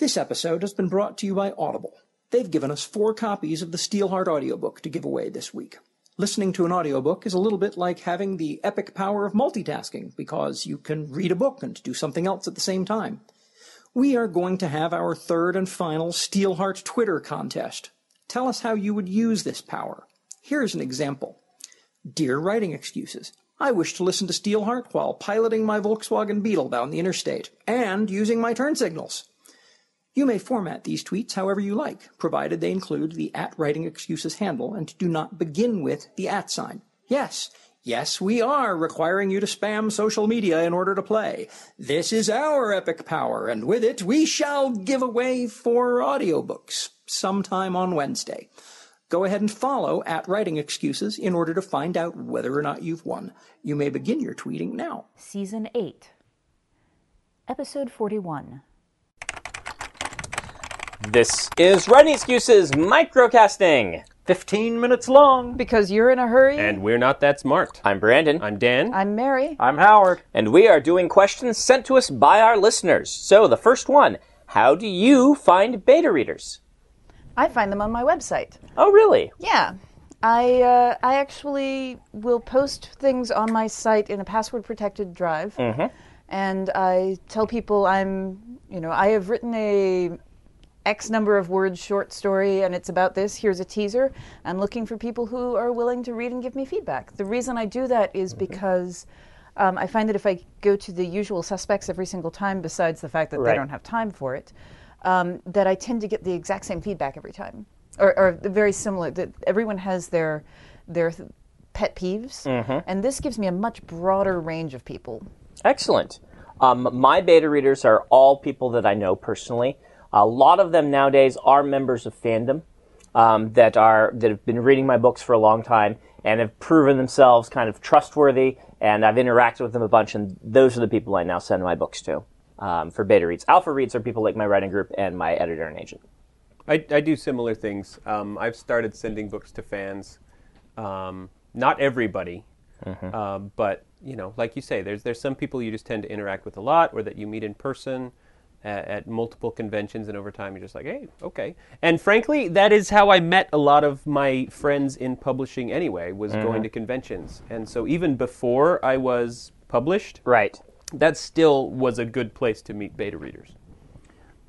This episode has been brought to you by Audible. They've given us four copies of the Steelheart audiobook to give away this week. Listening to an audiobook is a little bit like having the epic power of multitasking because you can read a book and do something else at the same time. We are going to have our third and final Steelheart Twitter contest. Tell us how you would use this power. Here's an example. Dear Writing Excuses, I wish to listen to Steelheart while piloting my Volkswagen Beetle down the interstate and using my turn signals. You may format these tweets however you like, provided they include the at writing excuses handle and do not begin with the at sign. Yes, yes, we are requiring you to spam social media in order to play. This is our epic power, and with it we shall give away four audiobooks sometime on Wednesday. Go ahead and follow at writing excuses in order to find out whether or not you've won. You may begin your tweeting now. Season 8, Episode 41. This is Writing Excuses Microcasting. 15 minutes long. Because you're in a hurry? And we're not that smart. I'm Brandon. I'm Dan. I'm Mary. I'm Howard. And we are doing questions sent to us by our listeners. So the first one How do you find beta readers? I find them on my website. Oh, really? Yeah. I uh, I actually will post things on my site in a password protected drive. Mm-hmm. And I tell people I'm, you know, I have written a X number of words short story and it's about this. Here's a teaser. I'm looking for people who are willing to read and give me feedback. The reason I do that is because um, I find that if I go to the usual suspects every single time, besides the fact that Right. they don't have time for it, um, that I tend to get the exact same feedback every time, or, or very similar. That everyone has their their pet peeves, and this gives me a much broader range of people. Excellent. Um, my beta readers are all people that I know personally. A lot of them nowadays are members of fandom um, that are that have been reading my books for a long time and have proven themselves kind of trustworthy. And I've interacted with them a bunch, and those are the people I now send my books to um, for beta reads. Alpha reads are people like my writing group and my editor and agent. I, I do similar things. Um, I've started sending books to fans. Um, not everybody, um, but you know, like you say, there's there's some people you just tend to interact with a lot, or that you meet in person at, at multiple conventions, and over time you're just like, hey, okay. And frankly, that is how I met a lot of my friends in publishing. Anyway, was going to conventions, and so even before I was published, Right. that still was a good place to meet beta readers.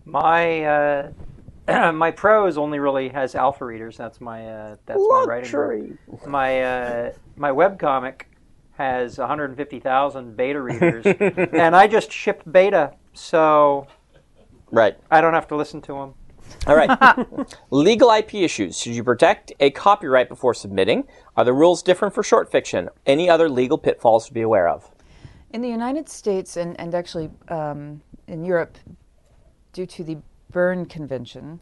My uh, my prose only really has alpha readers. That's my uh, that's my writing. My uh, my webcomic has 150,000 beta readers, and I just ship beta, so Right. I don't have to listen to them. All right. Legal IP issues. Should you protect a copyright before submitting? Are the rules different for short fiction? Any other legal pitfalls to be aware of? In the United States and, and actually um, in Europe, due to the Berne Convention,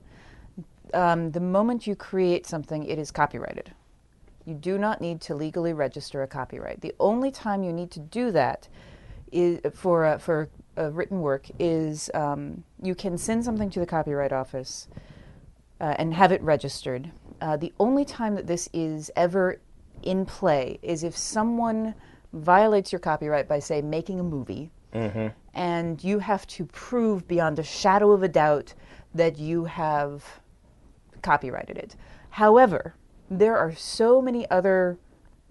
um, the moment you create something, it is copyrighted. You do not need to legally register a copyright. The only time you need to do that is for a, for written work is um, you can send something to the Copyright Office uh, and have it registered. Uh, the only time that this is ever in play is if someone violates your copyright by, say, making a movie, and you have to prove beyond a shadow of a doubt that you have copyrighted it. However, there are so many other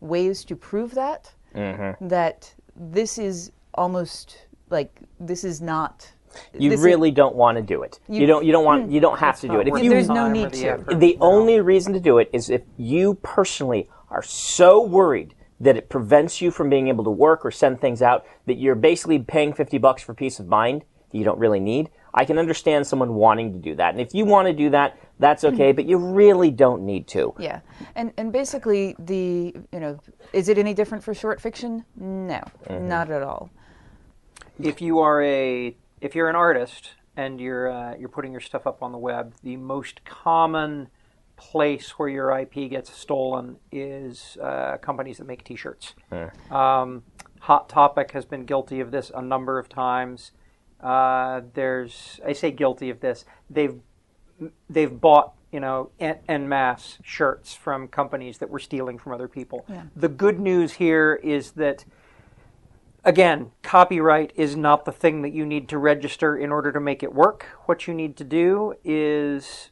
ways to prove that that this is almost like this is not You this is- really don't want to do it. You, You- don't. You don't want. Hmm. You don't have to do it. If you, There's no need the to. effort. the only reason to do it is if you personally are so worried that it prevents you from being able to work or send things out that you're basically paying 50 bucks for peace of mind that you don't really need. I can understand someone wanting to do that. And if you want to do that, that's hmm. okay, but you really don't need to. Yeah, and and basically the you know is it any different for short fiction? No, mm-hmm. not at all. If you are a if you're an artist and you're uh, you're putting your stuff up on the web, the most common place where your IP gets stolen is uh, companies that make T-shirts. Um, Hot Topic has been guilty of this a number of times. Uh, there's I say guilty of this. They've they've bought you know en, en masse shirts from companies that were stealing from other people. The good news here is that again, copyright is not the thing that you need to register in order to make it work. What you need to do is,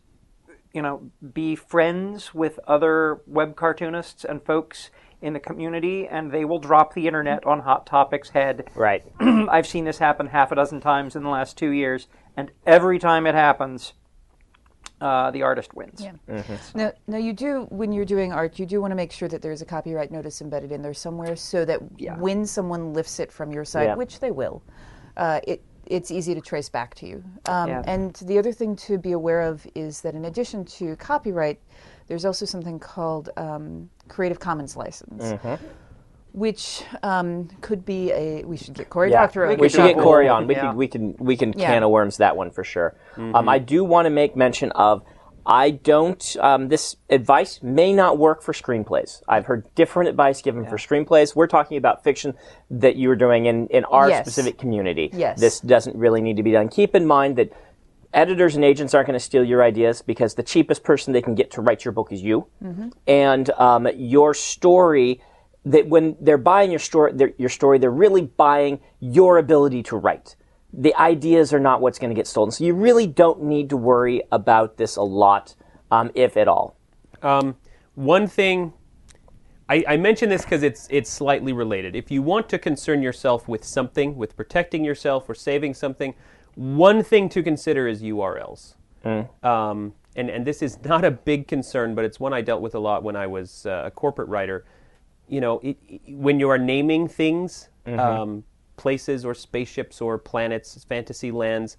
you know, be friends with other web cartoonists and folks in the community, and they will drop the internet on Hot Topic's head. Right. I've seen this happen half a dozen times in the last two years, and every time it happens, uh, the artist wins. Yeah. Now, now you do when you're doing art, you do want to make sure that there's a copyright notice embedded in there somewhere, so that when someone lifts it from your site, Yeah. which they will, uh, it it's easy to trace back to you. Um, Yeah. And the other thing to be aware of is that in addition to copyright, there's also something called um, Creative Commons license. Which um, could be a. We should get Cory Yeah, Doctorow. on we should get show. Cory on. We Yeah. can we can we can Yeah. can of worms that one for sure. Um, I do want to make mention of. I don't. Um, this advice may not work for screenplays. I've heard different advice given for screenplays. We're talking about fiction that you are doing in in our Yes. specific community. Yes. This doesn't really need to be done. Keep in mind that editors and agents aren't going to steal your ideas because the cheapest person they can get to write your book is you, and um, your story. That when they're buying your story, your story, they're really buying your ability to write. The ideas are not what's going to get stolen, so you really don't need to worry about this a lot, um, if at all. Um, one thing I, I mention this because it's it's slightly related. If you want to concern yourself with something, with protecting yourself or saving something, one thing to consider is URLs. Um, and and this is not a big concern, but it's one I dealt with a lot when I was uh, a corporate writer. You know, it, it- when you are naming things, um, places or spaceships or planets, fantasy lands,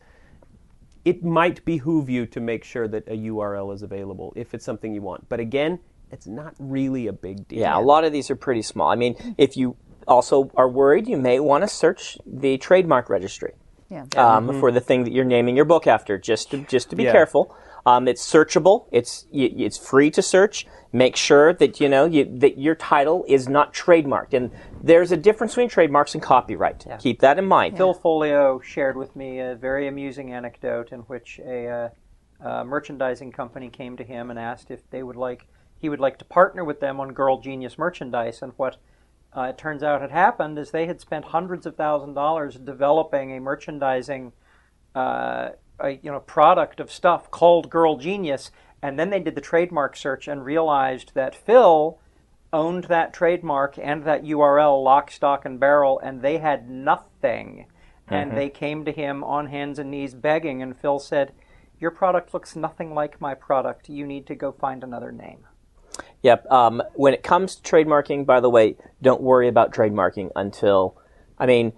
it might behoove you to make sure that a URL is available if it's something you want. But again, it's not really a big deal. Yeah, a lot of these are pretty small. I mean, if you also are worried, you may want to search the trademark registry. Yeah. um, for the thing that you're naming your book after. Just to just to be Yeah. careful. Um, it's searchable. It's it's free to search. Make sure that you know you, that your title is not trademarked. And there's a difference between trademarks and copyright. Keep that in mind. Phil Foglio shared with me a very amusing anecdote in which a, uh, uh merchandising company came to him and asked if they would like he would like to partner with them on Girl Genius merchandise. And what uh, it turns out had happened is they had spent hundreds of thousand dollars developing a merchandising uh, a, you know product of stuff called Girl Genius, and then they did the trademark search and realized that Phil owned that trademark and that URL lock, stock, and barrel, and they had nothing. And they came to him on hands and knees begging, and Phil said, "Your product looks nothing like my product. You need to go find another name." Yep. Um, when it comes to trademarking, by the way, don't worry about trademarking until, I mean,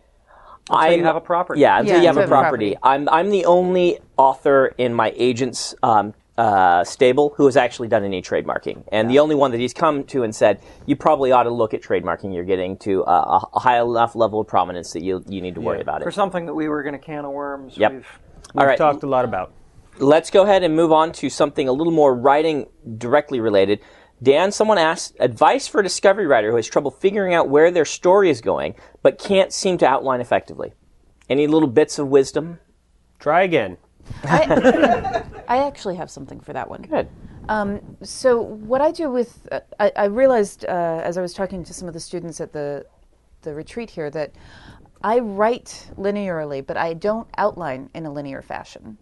Until you I'm- have a property. Yeah, until Yeah, you have a until a property. I'm I'm the only author in my agent's um, uh, stable who has actually done any trademarking, and the only one that he's come to and said you probably ought to look at trademarking. You're getting to uh, a high enough level of prominence that you you need to worry about it For something that we were going to can of worms, Yep. we've All right, talked a lot about. let's go ahead and move on to something a little more writing directly related. Dan, someone asked advice for a discovery writer who has trouble figuring out where their story is going, but can't seem to outline effectively. Any little bits of wisdom? Try again. I, I actually have something for that one. Good. So what I do with, uh, I, I realized uh, as I was talking to some of the students at the the retreat here that I write linearly, but I don't outline in a linear fashion.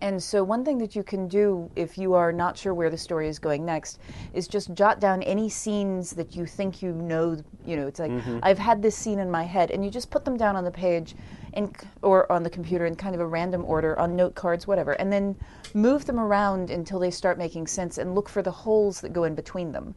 And so, one thing that you can do if you are not sure where the story is going next is just jot down any scenes that you think you know. You know, it's like Mm-hmm. I've had this scene in my head, and you just put them down on the page, and or on the computer in kind of a random order on note cards, whatever, and then move them around until they start making sense, and look for the holes that go in between them.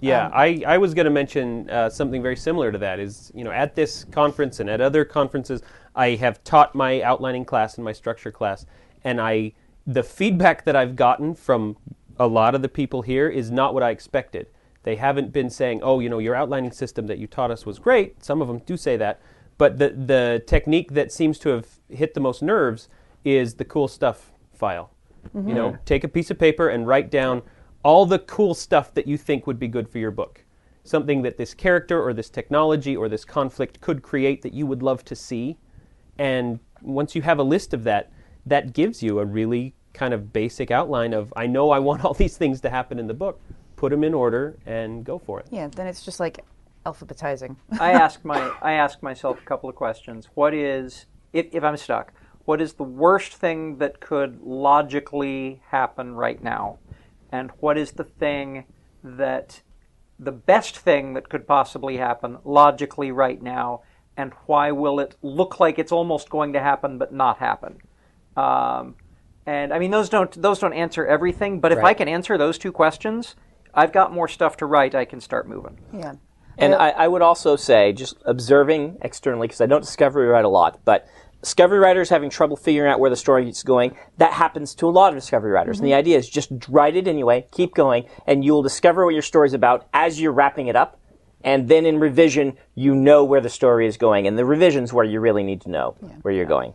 Yeah, Um, I, I was going to mention uh, something very similar to that. Is you know at this conference and at other conferences, I have taught my outlining class and my structure class, and I the feedback that I've gotten from a lot of the people here is not what I expected. They haven't been saying, "Oh, you know, your outlining system that you taught us was great." Some of them do say that, but the the technique that seems to have hit the most nerves is the cool stuff file. You know, mm-hmm. take a piece of paper and write down all the cool stuff that you think would be good for your book. Something that this character or this technology or this conflict could create that you would love to see. And once you have a list of that, that gives you a really kind of basic outline of I know I want all these things to happen in the book. Put them in order and go for it. Yeah, then it's just like alphabetizing. I ask my I ask myself a couple of questions. What is if, if I'm stuck? What is the worst thing that could logically happen right now? And what is the thing that the best thing that could possibly happen logically right now? And why will it look like it's almost going to happen but not happen? Um, and I mean those don't those don't answer everything. But if I can answer those two questions, I've got more stuff to write. I can start moving. yeah. And I, I would also say, just observing externally, because I don't discovery write a lot, but discovery writers having trouble figuring out where the story is going, that happens to a lot of discovery writers. And the idea is just write it anyway, keep going, and you'll discover what your story's about as you're wrapping it up. And then in revision, you know where the story is going. And the revision's where you really need to know where you're going.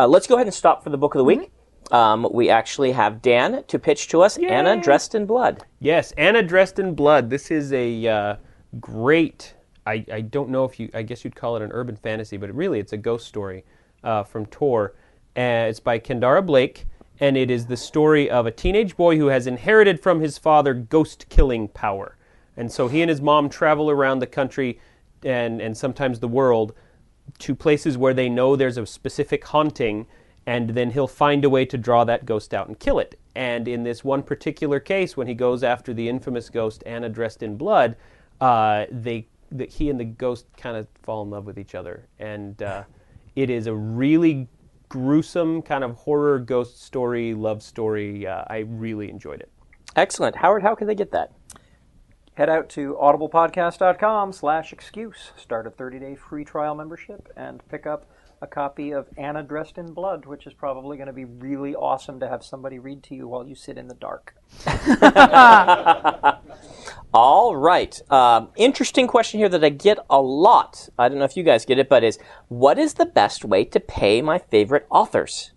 Uh, let's go ahead and stop for the book of the week. Um, we actually have Dan to pitch to us Anna Dressed in Blood. Yes, Anna Dressed in Blood. This is a uh, great. I, I don't know if you. I guess you'd call it an urban fantasy, but really it's a ghost story uh, from Tor. Uh, it's by Kendare Blake, and it is the story of a teenage boy who has inherited from his father ghost killing power. And so he and his mom travel around the country and, and sometimes the world to places where they know there's a specific haunting, and then he'll find a way to draw that ghost out and kill it. And in this one particular case, when he goes after the infamous ghost Anna dressed in blood, uh, they the, he and the ghost kind of fall in love with each other, and uh, it is a really gruesome kind of horror ghost story, love story. Uh, I really enjoyed it. Excellent. Howard, how can they get that? Head out to audiblepodcast.com slash excuse start a 30-day free trial membership and pick up a copy of anna dressed in blood which is probably going to be really awesome to have somebody read to you while you sit in the dark All right. Um, interesting question here that I get a lot. I don't know if you guys get it, but is what is the best way to pay my favorite authors?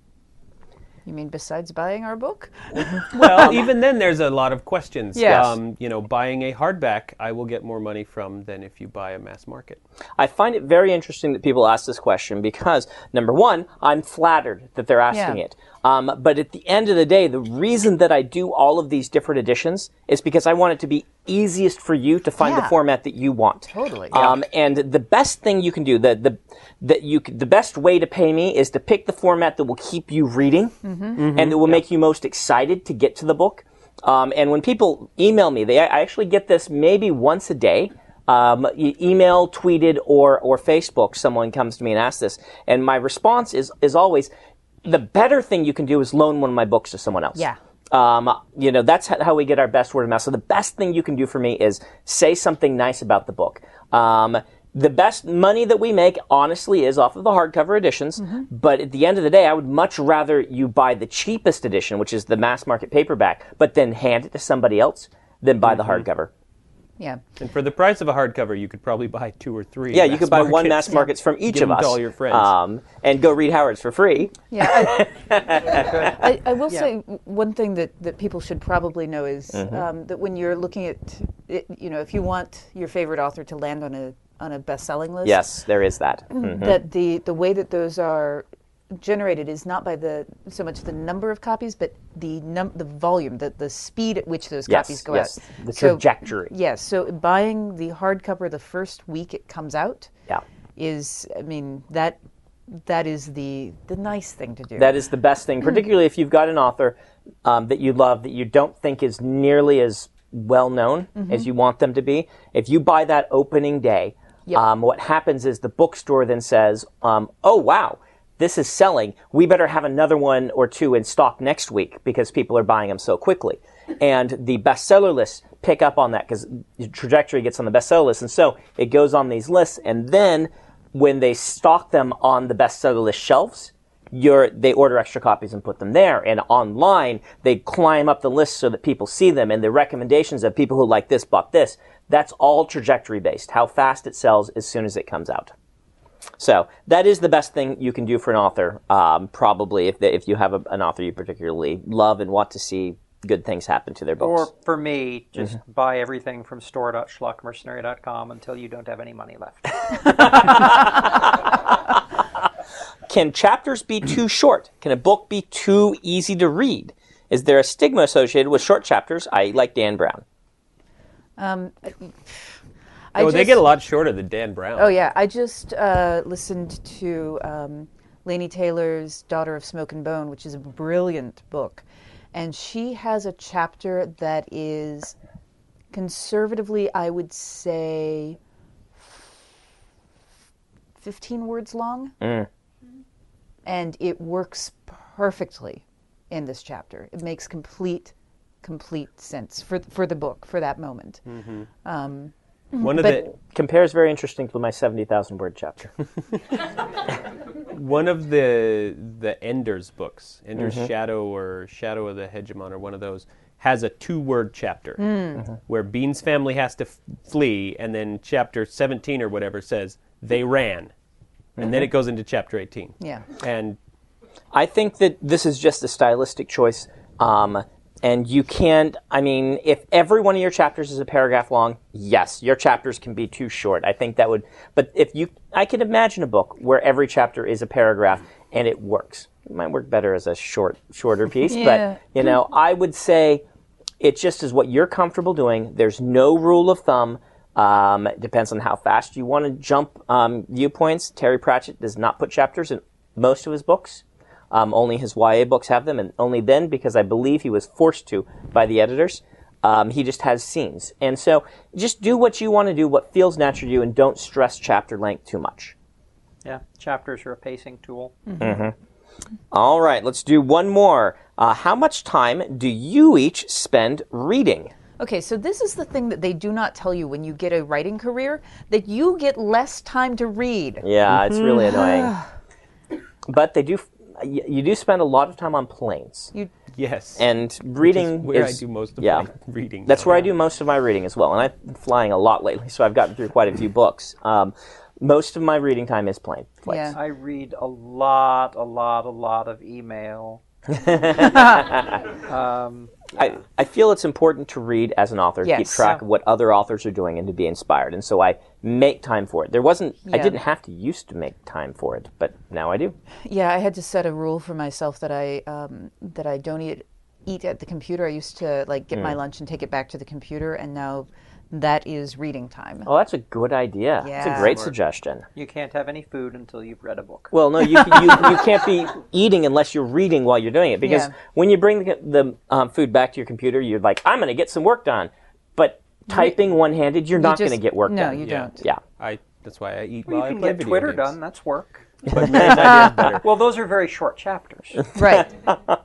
You mean besides buying our book? Well, even then, there's a lot of questions. Yes. Um, you know, buying a hardback, I will get more money from than if you buy a mass market. I find it very interesting that people ask this question because, number one, I'm flattered that they're asking Yeah. it. Um, but at the end of the day, the reason that I do all of these different editions is because I want it to be easiest for you to find the format that you want. Totally. Um, and the best thing you can do, the the that you the best way to pay me is to pick the format that will keep you reading Mm-hmm. and that will make you most excited to get to the book. Um, and when people email me, they I actually get this maybe once a day. Um, email, tweeted, or or Facebook. Someone comes to me and asks this, and my response is is always, the better thing you can do is loan one of my books to someone else. Yeah. Um, you know, that's how we get our best word of mouth. So the best thing you can do for me is say something nice about the book. Um, the best money that we make, honestly, is off of the hardcover editions. But at the end of the day, I would much rather you buy the cheapest edition, which is the mass market paperback, but then hand it to somebody else than buy the hardcover. Yeah. And for the price of a hardcover, you could probably buy two or three. Yeah, you could buy one mass markets from each Give of them us, to all your friends. um, and go read Howard's for free. Yeah, I, I, I will say one thing that, that people should probably know is Mm-hmm. um, that when you're looking at, it, you know, if you want your favorite author to land on a on a best-selling list, Yes, there is that. Mhm. that the the way that those are generated is not by the so much the number of copies, but the num- the volume, the the speed at which those Yes, copies go yes, out. the So- trajectory. Yes. So buying the hardcover the first week it comes out Yeah. is, I mean, that that is the the nice thing to do. That is the best thing, particularly if you've got an author um, that you love that you don't think is nearly as well known as you want them to be. If you buy that opening day, Yep. um, what happens is the bookstore then says, um, "Oh wow." This is selling. We better have another one or two in stock next week because people are buying them so quickly. And the bestseller lists pick up on that because trajectory gets on the bestseller list. And so it goes on these lists. And then when they stock them on the bestseller list shelves, they order extra copies and put them there. And online, they climb up the list so that people see them. And the recommendations of people who like this bought this. That's all trajectory based. How fast it sells as soon as it comes out. So that is the best thing you can do for an author. Um, probably if they, if you have a, an author you particularly love and want to see good things happen to their books. Or for me, just Mm-hmm. buy everything from store.schlockmercenary.com until you don't have any money left. Can chapters be too short? Can a book be too easy to read? Is there a stigma associated with short chapters? I like Dan Brown. I oh, they get a lot shorter than Dan Brown. Oh yeah, I just uh, listened to um, Laini Taylor's "Daughter of Smoke and Bone," which is a brilliant book, and she has a chapter that is conservatively, I would say, fifteen words long, and it works perfectly in this chapter. It makes complete, complete sense for for the book for that moment. One of But- the Compares very interesting to my seventy thousand word chapter. one of the the Ender's books, Ender's Mm-hmm. Shadow or Shadow of the Hegemon or one of those, has a two word chapter Mm-hmm. where Bean's family has to f- flee, and then chapter seventeen or whatever says they ran, and Mm-hmm. then it goes into chapter eighteen. Yeah. and I think that this is just a stylistic choice. Um, and you can't, I mean, if every one of your chapters is a paragraph long, yes, your chapters can be too short. I think that would, but if you, I can imagine a book where every chapter is a paragraph and it works. It might work better as a short, shorter piece, Yeah. but, you know, I would say it just is what you're comfortable doing. There's no rule of thumb. Um, it depends on how fast you want to jump um, viewpoints. Terry Pratchett does not put chapters in most of his books. Um, only his YA books have them, and only then because I believe he was forced to by the editors. Um, he just has scenes, and so just do what you want to do, what feels natural to you, and don't stress chapter length too much. Yeah, chapters are a pacing tool. All right, let's do one more. Uh, how much time do you each spend reading? Okay, so this is the thing that they do not tell you when you get a writing career that you get less time to read. Yeah, it's really annoying. But they do. Y- You do spend a lot of time on planes, You yes, and Which is reading where is- I do most of yeah. my reading. That's where I do most of my reading as well, and I've been flying a lot lately, so I've gotten through quite a few books. Um, most of my reading time is plane flights. Yeah. I read a lot, a lot, a lot of email. um, I, I feel it's important to read as an author, to keep Yes. track of what other authors are doing, and to be inspired. And so I make time for it. There wasn't, I didn't have to used to make time for it, but now I do. Yeah, I had to set a rule for myself that I um, that I don't eat eat at the computer. I used to like get Hmm. my lunch and take it back to the computer, and now that is reading time. Oh, that's a good idea. It's a great Smart. suggestion. you can't have any food until you've read a book. Well, no, you, you, you can't be eating unless you're reading while you're doing it. Because Yeah. when you bring the, the um, food back to your computer, you're like, I'm going to get some work done. But typing one handed, you're not going to get work no, done. you Yeah. don't. Yeah. I. That's why I eat Well, while you I can play get video Twitter games. done. That's work. But Mary's idea is better. Well, those are very short chapters. Right.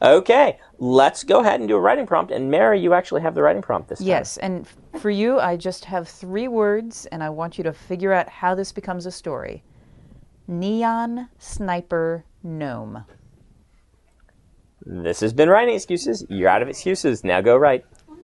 Okay, let's go ahead and do a writing prompt. And Mary, you actually have the writing prompt this time. yes, and for you, I just have three words, and I want you to figure out how this becomes a story. Neon sniper gnome. This has been Writing Excuses. You're out of excuses. Now go write.